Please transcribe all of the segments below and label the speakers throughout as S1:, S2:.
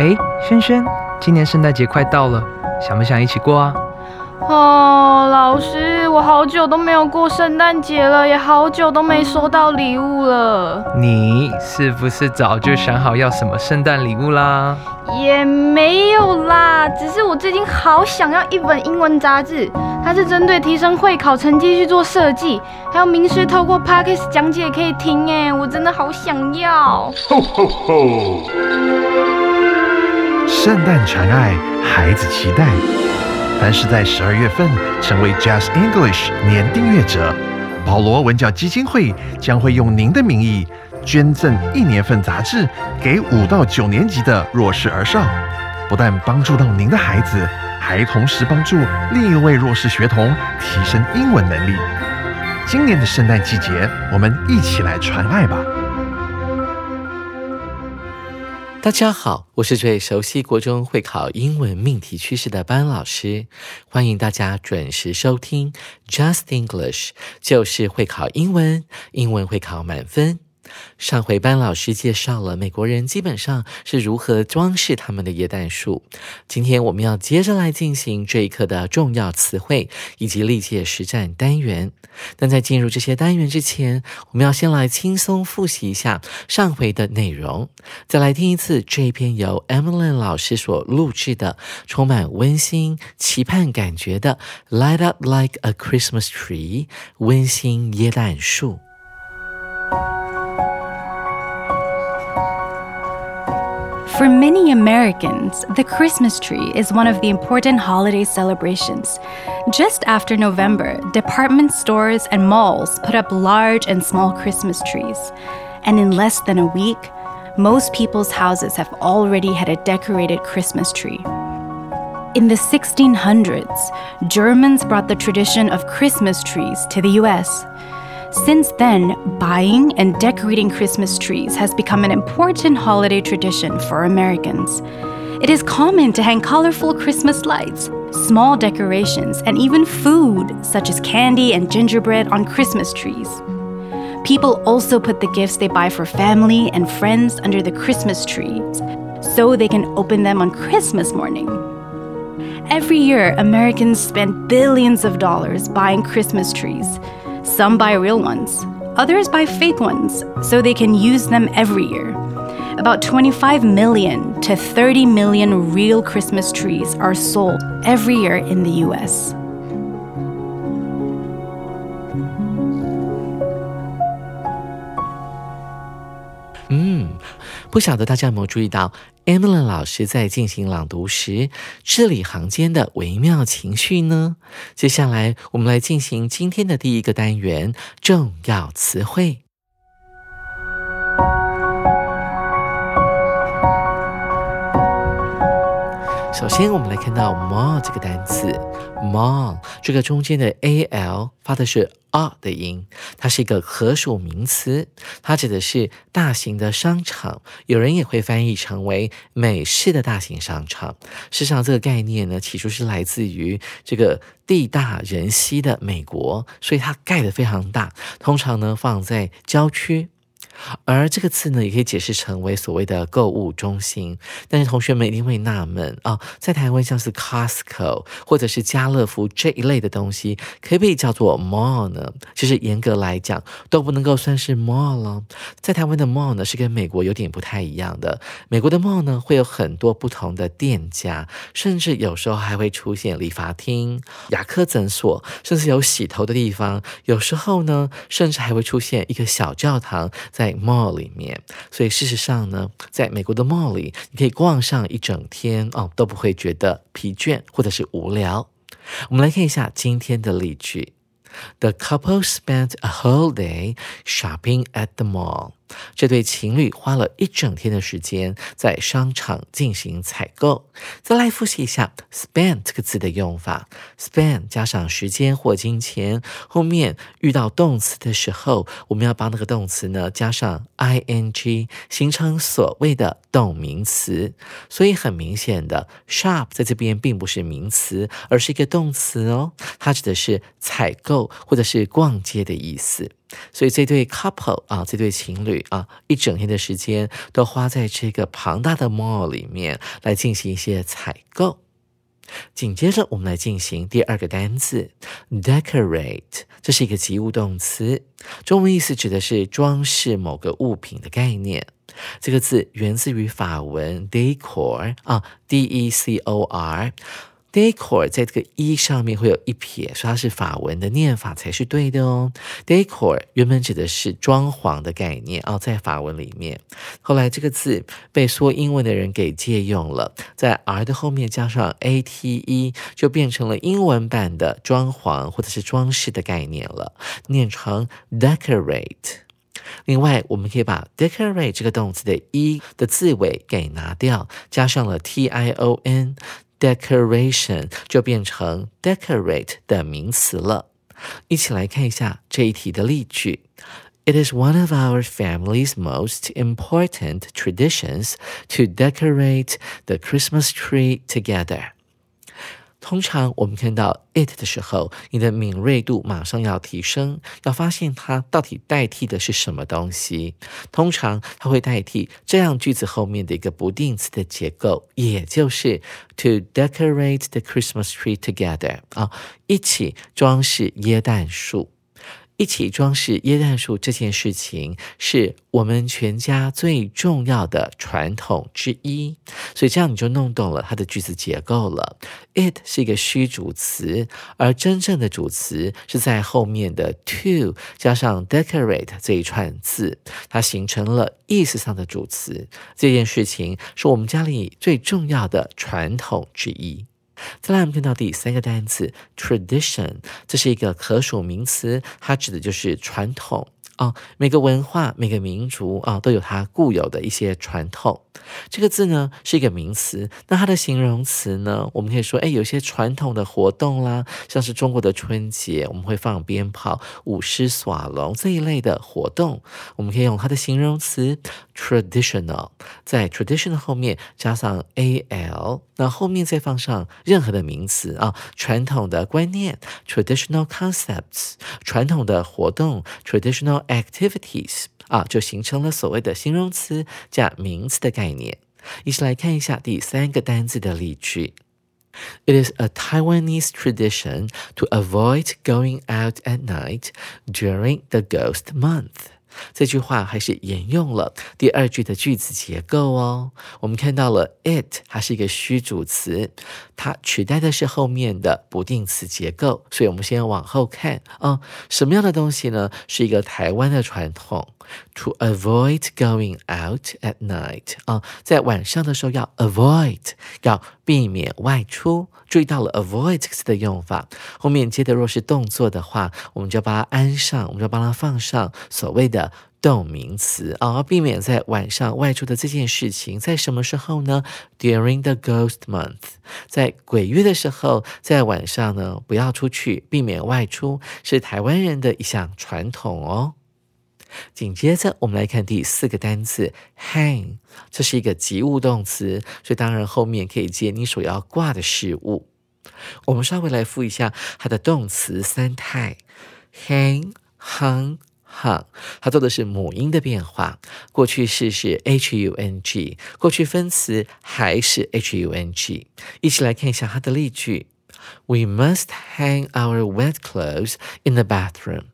S1: 哎，轩轩，今年圣诞节快到了，想不想一起过啊？
S2: 哦，老师，我好久都没有过圣诞节了，也好久都没收到礼物了。
S1: 你是不是早就想好要什么圣诞礼物啦？
S2: 也没有啦，只是我最近好想要一本英文杂志，它是针对提升会考成绩去做设计，还有名师透过 podcast 讲解可以听，哎，我真的好想要。
S3: 圣诞传爱，孩子期待。凡是在十二月份成为 Just English 年订阅者，保罗文教基金会将会用您的名义捐赠一年份杂志给五到九年级的弱势儿少，不但帮助到您的孩子，还同时帮助另一位弱势学童提升英文能力。今年的圣诞季节，我们一起来传爱吧！
S4: 大家好，我是最熟悉国中会考英文命题趋势的班老师，欢迎大家准时收听 Just English，就是会考英文，英文会考满分。上回班老师介绍了美国人基本上是如何装饰他们的椰蛋树，今天我们要接着来进行这一课的重要词汇以及历届实战单元。但在进入这些单元之前，我们要先来轻松复习一下上回的内容，再来听一次这一篇由 Emily 老师所录制的、充满温馨期盼感觉的《Light Up Like a Christmas Tree》温馨椰蛋树。
S5: For many Americans, the Christmas tree is one of the important holiday celebrations. Just after November, department stores and malls put up large and small Christmas trees. And in less than a week, most people's houses have already had a decorated Christmas tree. In the 1600s, Germans brought the tradition of Christmas trees to the US. Since then, buying and decorating Christmas trees has become an important holiday tradition for Americans. It is common to hang colorful Christmas lights, small decorations, and even food, such as candy and gingerbread, on Christmas trees. People also put the gifts they buy for family and friends under the Christmas trees so they can open them on Christmas morning. Every year, Americans spend billions of dollars buying Christmas trees. Some buy real ones, others buy fake ones so they can use them every year. About 25 million to 30 million real Christmas trees are sold every year in the US.
S4: 不晓得大家有没有注意到，Emily 老师在进行朗读时字里行间的微妙情绪呢？接下来，我们来进行今天的第一个单元——重要词汇。首先，我们来看到 mall 这个单词，mall 这个中间的 a l 发的是 r 的音，它是一个可数名词，它指的是大型的商场，有人也会翻译成为美式的大型商场。事实上，这个概念呢，起初是来自于这个地大人稀的美国，所以它盖得非常大，通常呢放在郊区。而这个字呢，也可以解释成为所谓的购物中心。但是同学们一定会纳闷啊，在台湾像是 Costco 或者是家乐福这一类的东西，可不可以叫做 mall 呢？其实严格来讲，都不能够算是 mall 了。在台湾的 mall 呢，是跟美国有点不太一样的。美国的 mall 呢，会有很多不同的店家，甚至有时候还会出现理发厅、牙科诊所，甚至有洗头的地方。有时候呢，甚至还会出现一个小教堂在。mall 里面，所以事实上呢，在美国的 mall 里，你可以逛上一整天哦，都不会觉得疲倦或者是无聊。我们来看一下今天的例句：The couple spent a whole day shopping at the mall. 这对情侣花了一整天的时间在商场进行采购。再来复习一下 “spend” 这个字的用法：spend 加上时间或金钱，后面遇到动词的时候，我们要帮那个动词呢加上 ing，形成所谓的动名词。所以很明显的，shop 在这边并不是名词，而是一个动词哦，它指的是采购或者是逛街的意思。所以这对 couple 啊，这对情侣啊，一整天的时间都花在这个庞大的 mall 里面来进行一些采购。紧接着，我们来进行第二个单词 decorate，这是一个及物动词，中文意思指的是装饰某个物品的概念。这个字源自于法文 decor 啊，d e c o r。Decor 在这个一上面会有一撇，说它是法文的念法才是对的哦。decor 原本指的是装潢的概念哦，在法文里面，后来这个字被说英文的人给借用了，在 r 的后面加上 a t e，就变成了英文版的装潢或者是装饰的概念了，念成 decorate。另外，我们可以把 decorate 这个动词的一的字尾给拿掉，加上了 t i o n。Decoration 就变成 decorate 的名词了。一起来看一下这一题的例句。It is one of our family's most important traditions to decorate the Christmas tree together. 通常我们看到 it 的时候，你的敏锐度马上要提升，要发现它到底代替的是什么东西。通常它会代替这样句子后面的一个不定词的结构，也就是 to decorate the Christmas tree together 啊，一起装饰椰蛋树。一起装饰椰蛋树这件事情是我们全家最重要的传统之一，所以这样你就弄懂了它的句子结构了。It 是一个虚主词，而真正的主词是在后面的 to 加上 decorate 这一串字，它形成了意思上的主词。这件事情是我们家里最重要的传统之一。再来，我们看到第三个单词 tradition，这是一个可数名词，它指的就是传统。啊，每个文化、每个民族啊，都有它固有的一些传统。这个字呢是一个名词，那它的形容词呢，我们可以说，哎，有些传统的活动啦，像是中国的春节，我们会放鞭炮、舞狮、耍龙这一类的活动，我们可以用它的形容词 traditional，在 traditional 后面加上 al，那后面再放上任何的名词啊，传统的观念 traditional concepts，传统的活动 traditional。activities 啊，就形成了所谓的形容词加名词的概念。一起来看一下第三个单词的例句。It is a Taiwanese tradition to avoid going out at night during the ghost month. 这句话还是沿用了第二句的句子结构哦。我们看到了 it，它是一个虚主词，它取代的是后面的不定词结构。所以，我们先往后看啊，什么样的东西呢？是一个台湾的传统，to avoid going out at night 啊，在晚上的时候要 avoid，要避免外出。注意到了 avoid 这个词的用法，后面接的若是动作的话，我们就把它安上，我们就把它放上所谓的动名词啊，避免在晚上外出的这件事情，在什么时候呢？During the ghost month，在鬼月的时候，在晚上呢不要出去，避免外出，是台湾人的一项传统哦。紧接着，我们来看第四个单词 hang，这是一个及物动词，所以当然后面可以接你所要挂的事物。我们稍微来复一下它的动词三态：hang、hung、hung。它做的是母音的变化，过去式是 h u n g，过去分词还是 h u n g。一起来看一下它的例句：We must hang our wet clothes in the bathroom.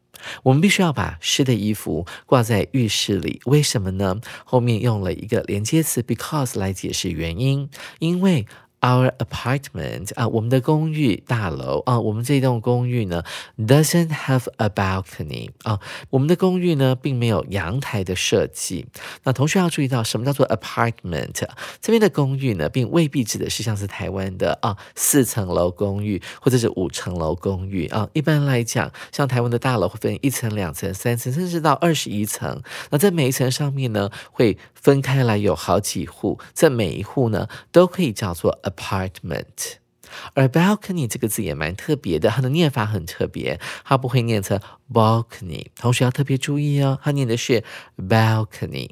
S4: 我们必须要把湿的衣服挂在浴室里，为什么呢？后面用了一个连接词 because 来解释原因，因为。Our apartment 啊，我们的公寓大楼啊，我们这栋公寓呢，doesn't have a balcony 啊，我们的公寓呢，并没有阳台的设计。那同学要注意到，什么叫做 apartment？这边的公寓呢，并未必指的是像是台湾的啊四层楼公寓或者是五层楼公寓啊。一般来讲，像台湾的大楼会分一层、两层、三层，甚至到二十一层。那在每一层上面呢，会分开来有好几户，在每一户呢，都可以叫做。apartment，而 balcony 这个字也蛮特别的，它的念法很特别，它不会念成 balcony，同学要特别注意哦，它念的是 balcony。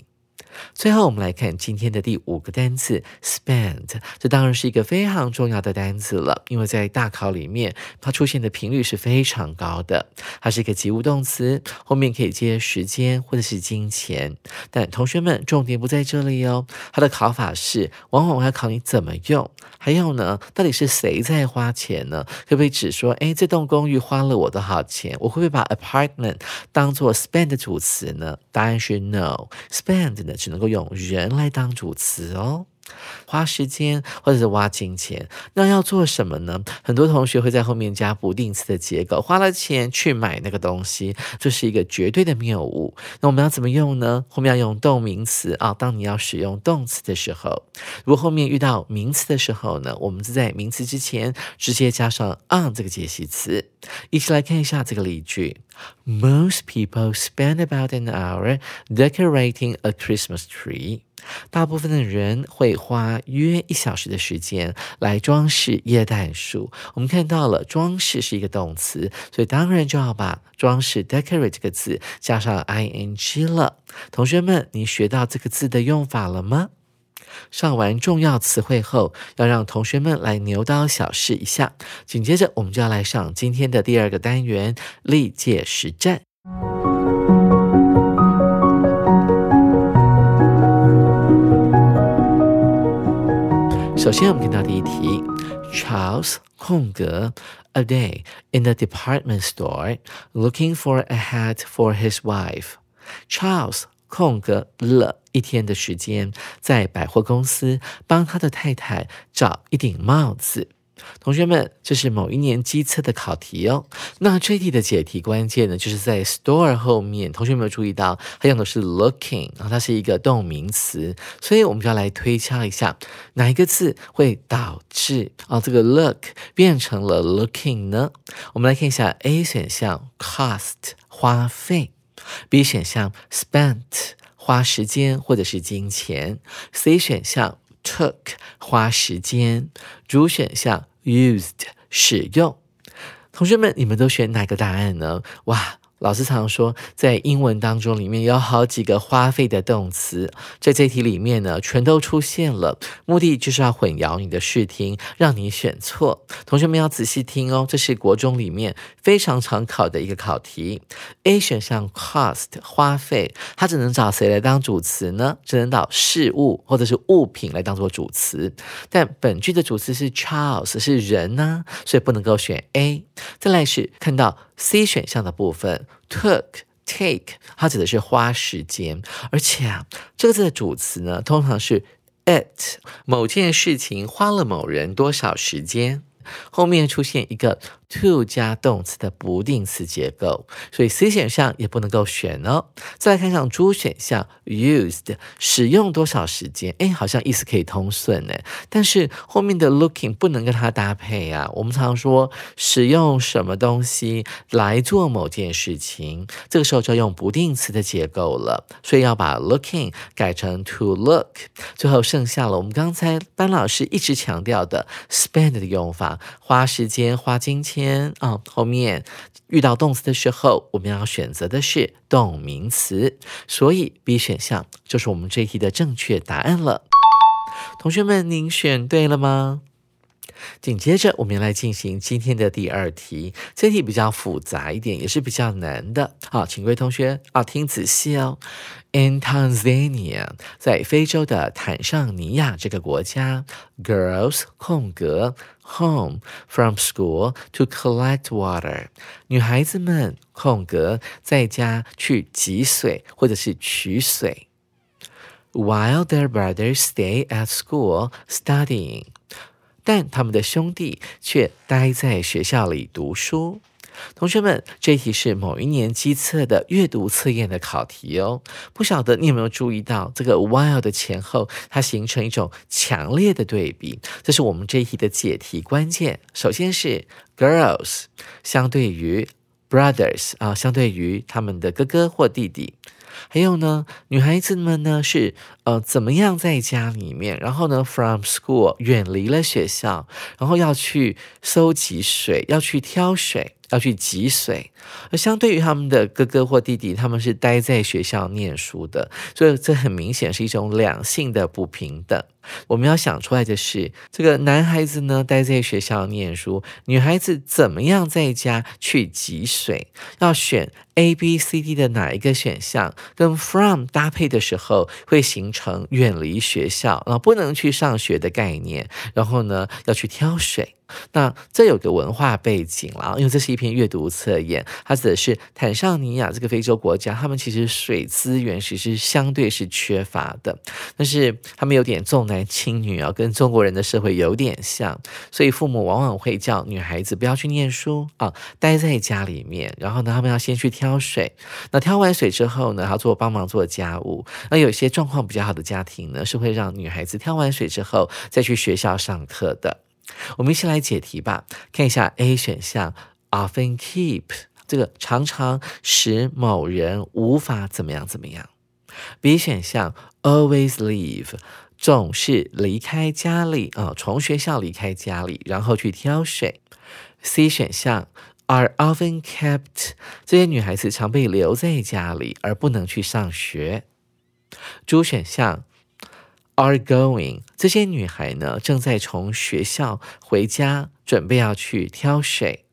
S4: 最后，我们来看今天的第五个单词 spend。这当然是一个非常重要的单词了，因为在大考里面，它出现的频率是非常高的。它是一个及物动词，后面可以接时间或者是金钱。但同学们，重点不在这里哦。它的考法是，往往要考你怎么用。还有呢，到底是谁在花钱呢？可不可以只说，哎，这栋公寓花了我多少钱？我会不会把 apartment 当做 spend 的主词呢？答案是 no。spend 呢，只能够用人来当主词哦。花时间或者是花金钱，那要做什么呢？很多同学会在后面加不定词的结构，花了钱去买那个东西，这是一个绝对的谬误。那我们要怎么用呢？后面要用动名词啊。当你要使用动词的时候，如果后面遇到名词的时候呢，我们是在名词之前直接加上 on 这个介系词。一起来看一下这个例句：Most people spend about an hour decorating a Christmas tree. 大部分的人会花约一小时的时间来装饰椰蛋树。我们看到了，装饰是一个动词，所以当然就要把装饰 decorate 这个字加上 ing 了。同学们，你学到这个字的用法了吗？上完重要词汇后，要让同学们来牛刀小试一下。紧接着，我们就要来上今天的第二个单元历届实战。首先，我们看到第一题：Charles 空格 a day in the department store looking for a hat for his wife. Charles 空格了一天的时间，在百货公司帮他的太太找一顶帽子。同学们，这是某一年机测的考题哦。那这题的解题关键呢，就是在 store 后面。同学们有注意到，它用的是 looking，然后它是一个动名词，所以我们就要来推敲一下，哪一个字会导致啊这个 look 变成了 looking 呢？我们来看一下 A 选项 cost 花费，B 选项 spent 花时间或者是金钱，C 选项。Took 花时间，主选项 used 使用。同学们，你们都选哪个答案呢？哇！老师常说，在英文当中，里面有好几个花费的动词，在这题里面呢，全都出现了。目的就是要混淆你的视听，让你选错。同学们要仔细听哦，这是国中里面非常常考的一个考题。A 选项 cost 花费，它只能找谁来当主词呢？只能找事物或者是物品来当做主词。但本句的主词是 Charles，是人呢，所以不能够选 A。再来是看到。C 选项的部分，took take，它指的是花时间，而且啊，这个字的主词呢，通常是 it，某件事情花了某人多少时间。后面出现一个 to 加动词的不定词结构，所以 C 选项也不能够选哦。再来看上 D 选项 used 使用多少时间？哎，好像意思可以通顺呢。但是后面的 looking 不能跟它搭配啊。我们常说使用什么东西来做某件事情，这个时候就要用不定词的结构了。所以要把 looking 改成 to look。最后剩下了我们刚才班老师一直强调的 spend 的用法。花时间、花金钱啊！后面遇到动词的时候，我们要选择的是动名词，所以 B 选项就是我们这一题的正确答案了。同学们，您选对了吗？紧接着，我们来进行今天的第二题。这题比较复杂一点，也是比较难的。好，请各位同学啊，听仔细哦。In Tanzania，在非洲的坦桑尼亚这个国家，girls 空格 home from school to collect water，女孩子们空格在家去汲水或者是取水。While their brothers stay at school studying。但他们的兄弟却待在学校里读书。 同学们，这一题是某一年机测的阅读测验的考题哦。不晓得你有没有注意到这个 while 的前后，它形成一种强烈的对比。这是我们这一题的解题关键。首先是 girls 相对于 brothers 啊，相对于他们的哥哥或弟弟。还有呢，女孩子们呢是呃怎么样在家里面，然后呢，from school 远离了学校，然后要去收集水，要去挑水。要去汲水，而相对于他们的哥哥或弟弟，他们是待在学校念书的，所以这很明显是一种两性的不平等。我们要想出来的是，这个男孩子呢待在学校念书，女孩子怎么样在家去汲水？要选 A、B、C、D 的哪一个选项？跟 from 搭配的时候，会形成远离学校，然后不能去上学的概念。然后呢，要去挑水。那这有个文化背景了，因为这是一篇阅读测验，它指的是坦桑尼亚这个非洲国家，他们其实水资源其实相对是缺乏的，但是他们有点重男男轻女啊，跟中国人的社会有点像，所以父母往往会叫女孩子不要去念书啊，待在家里面，然后呢，他们要先去挑水，那挑完水之后呢，要做帮忙做家务，那有些状况比较好的家庭呢，是会让女孩子挑完水之后再去学校上课的。我们一起来解题吧，看一下 A 选项，often keep 这个常常使某人无法怎么样怎么样。B 选项，always leave 总是离开家里啊，从学校离开家里，然后去挑水。C 选项，are often kept 这些女孩子常被留在家里而不能去上学。D 选项。Are going 这些女孩呢，正在从学校回家，准备要去挑水。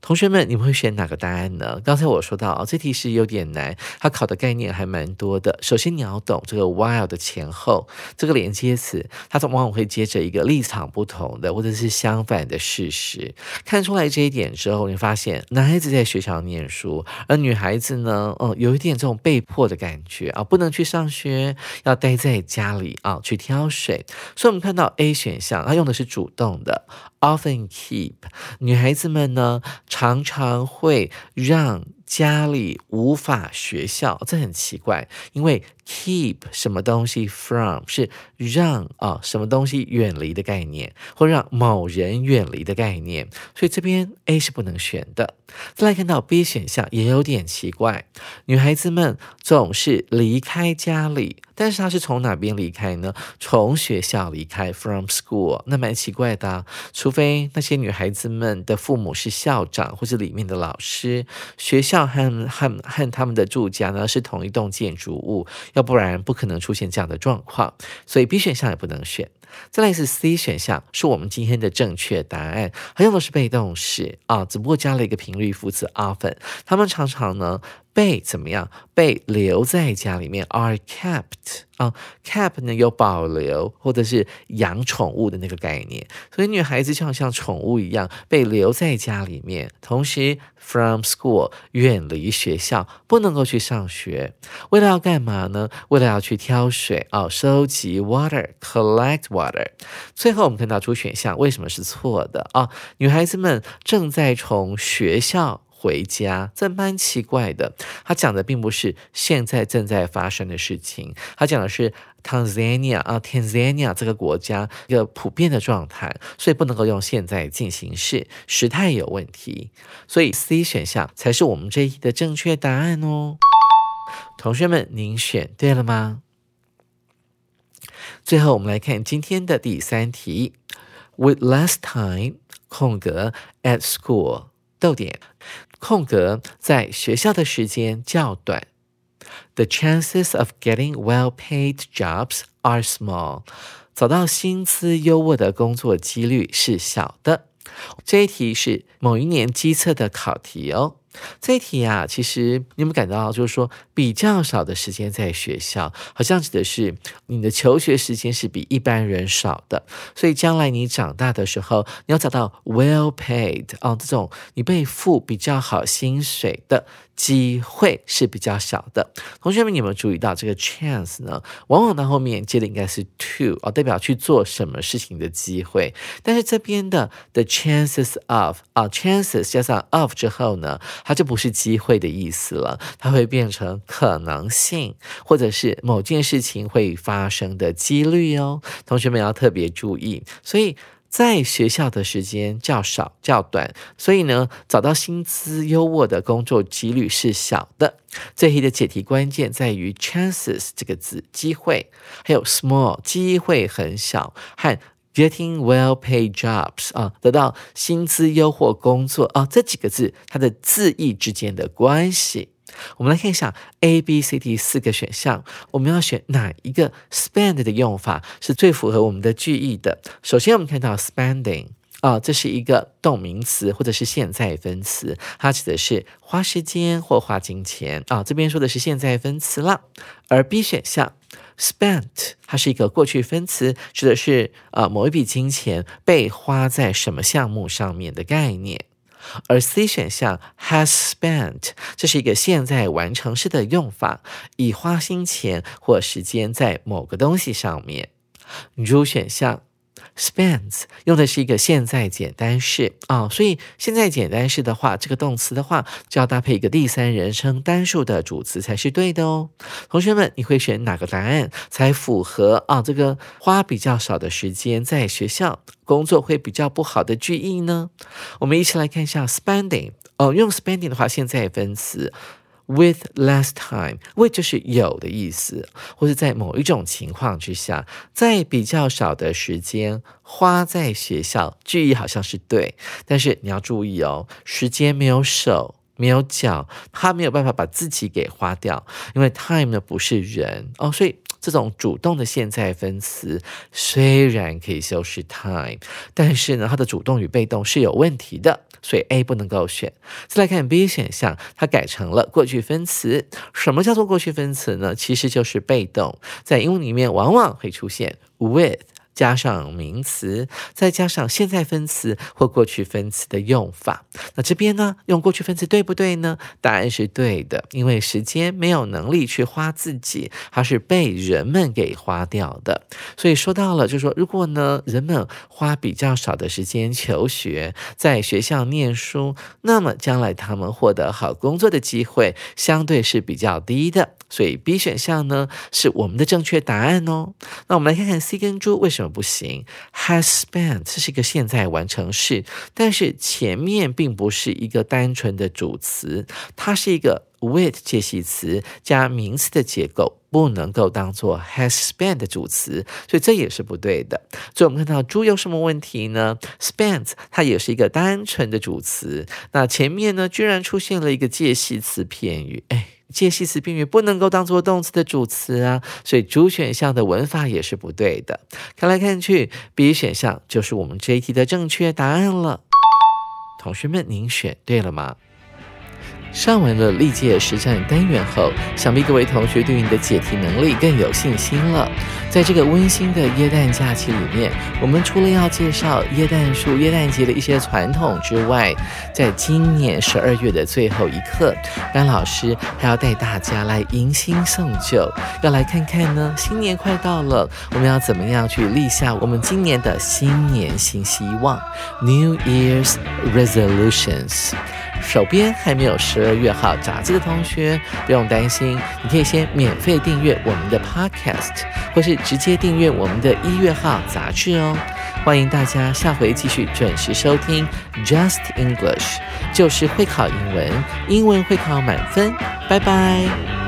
S4: 同学们，你们会选哪个答案呢？刚才我说到啊，这题是有点难，它考的概念还蛮多的。首先你要懂这个 while 的前后，这个连接词，它往往会接着一个立场不同的或者是相反的事实。看出来这一点之后，你发现男孩子在学校念书，而女孩子呢，嗯，有一点这种被迫的感觉啊，不能去上学，要待在家里啊，去挑水。所以我们看到 A 选项，它用的是主动的。Often keep 女孩子们呢，常常会让家里无法学校，这很奇怪，因为 keep 什么东西 from 是让啊什么东西远离的概念，或让某人远离的概念，所以这边 A 是不能选的。再来看到 B 选项也有点奇怪，女孩子们总是离开家里。但是他是从哪边离开呢？从学校离开，from school，那蛮奇怪的。除非那些女孩子们的父母是校长或者里面的老师，学校和和和他们的住家呢是同一栋建筑物，要不然不可能出现这样的状况。所以 B 选项也不能选。再来是 C 选项，是我们今天的正确答案。还用的是被动式啊，只不过加了一个频率副词 often。他们常常呢。被怎么样？被留在家里面，are kept 啊，cap 呢有保留或者是养宠物的那个概念，所以女孩子就好像宠物一样被留在家里面，同时 from school 远离学校，不能够去上学，为了要干嘛呢？为了要去挑水啊，收集 water，collect water。最后我们看到出选项为什么是错的啊？女孩子们正在从学校。回家，这蛮奇怪的。他讲的并不是现在正在发生的事情，他讲的是 Tanzania 啊，Tanzania 这个国家一个普遍的状态，所以不能够用现在进行式，时态有问题。所以 C 选项才是我们这一题的正确答案哦。同学们，您选对了吗？最后，我们来看今天的第三题：With less time 空格 at school 逗点。空格在学校的时间较短。The chances of getting well-paid jobs are small。找到薪资优渥的工作几率是小的。这一题是某一年机测的考题哦。这一题啊，其实你们感到就是说比较少的时间在学校，好像指的是你的求学时间是比一般人少的，所以将来你长大的时候，你要找到 well paid 哦，这种你被付比较好薪水的。机会是比较小的，同学们，你有没有注意到这个 chance 呢？往往到后面接的应该是 to 啊，代表去做什么事情的机会。但是这边的 the chances of 啊，chances 加上 of 之后呢，它就不是机会的意思了，它会变成可能性，或者是某件事情会发生的几率哦。同学们要特别注意，所以。在学校的时间较少较短，所以呢，找到薪资优渥的工作几率是小的。这题的解题关键在于 chances 这个字，机会，还有 small 机会很小和 getting well-paid jobs 啊，得到薪资优渥工作啊，这几个字它的字义之间的关系。我们来看一下 A、B、C、D 四个选项，我们要选哪一个 spend 的用法是最符合我们的句意的？首先，我们看到 spending 啊，这是一个动名词或者是现在分词，它指的是花时间或花金钱啊。这边说的是现在分词了。而 B 选项 spent 它是一个过去分词，指的是呃某一笔金钱被花在什么项目上面的概念。而 C 选项 has spent，这是一个现在完成式的用法，以花心钱或时间在某个东西上面。D 选项。Spends 用的是一个现在简单式啊，所以现在简单式的话，这个动词的话就要搭配一个第三人称单数的主词才是对的哦。同学们，你会选哪个答案才符合啊？这个花比较少的时间在学校工作会比较不好的句意呢？我们一起来看一下 spending 哦，用 spending 的话，现在分词。With less time，with 就是有的意思，或者在某一种情况之下，在比较少的时间花在学校，句意好像是对，但是你要注意哦，时间没有手，没有脚，他没有办法把自己给花掉，因为 time 呢不是人哦，所以。这种主动的现在分词虽然可以修饰 time，但是呢，它的主动与被动是有问题的，所以 A 不能够选。再来看 B 选项，它改成了过去分词。什么叫做过去分词呢？其实就是被动，在英文里面往往会出现 with。加上名词，再加上现在分词或过去分词的用法。那这边呢，用过去分词对不对呢？答案是对的，因为时间没有能力去花自己，它是被人们给花掉的。所以说到了，就是说，如果呢，人们花比较少的时间求学，在学校念书，那么将来他们获得好工作的机会相对是比较低的。所以 B 选项呢是我们的正确答案哦。那我们来看看 C 跟 D 为什么不行？Has spent 这是一个现在完成式，但是前面并不是一个单纯的主词，它是一个 with 介系词加名词的结构，不能够当做 has spent 的主词，所以这也是不对的。所以我们看到猪有什么问题呢？spent 它也是一个单纯的主词，那前面呢居然出现了一个介系词片语，哎。介系词宾语不能够当做动词的主词啊，所以主选项的文法也是不对的。看来看去，B 选项就是我们这一题的正确答案了。同学们，您选对了吗？上完了历届实战单元后，想必各位同学对你的解题能力更有信心了。在这个温馨的耶诞假期里面，我们除了要介绍耶诞树、耶诞节的一些传统之外，在今年十二月的最后一刻，甘老师还要带大家来迎新送旧，要来看看呢，新年快到了，我们要怎么样去立下我们今年的新年新希望 （New Year's Resolutions）。手边还没有十二月号杂志的同学，不用担心，你可以先免费订阅我们的 Podcast，或是直接订阅我们的一月号杂志哦。欢迎大家下回继续准时收听 Just English，就是会考英文，英文会考满分。拜拜。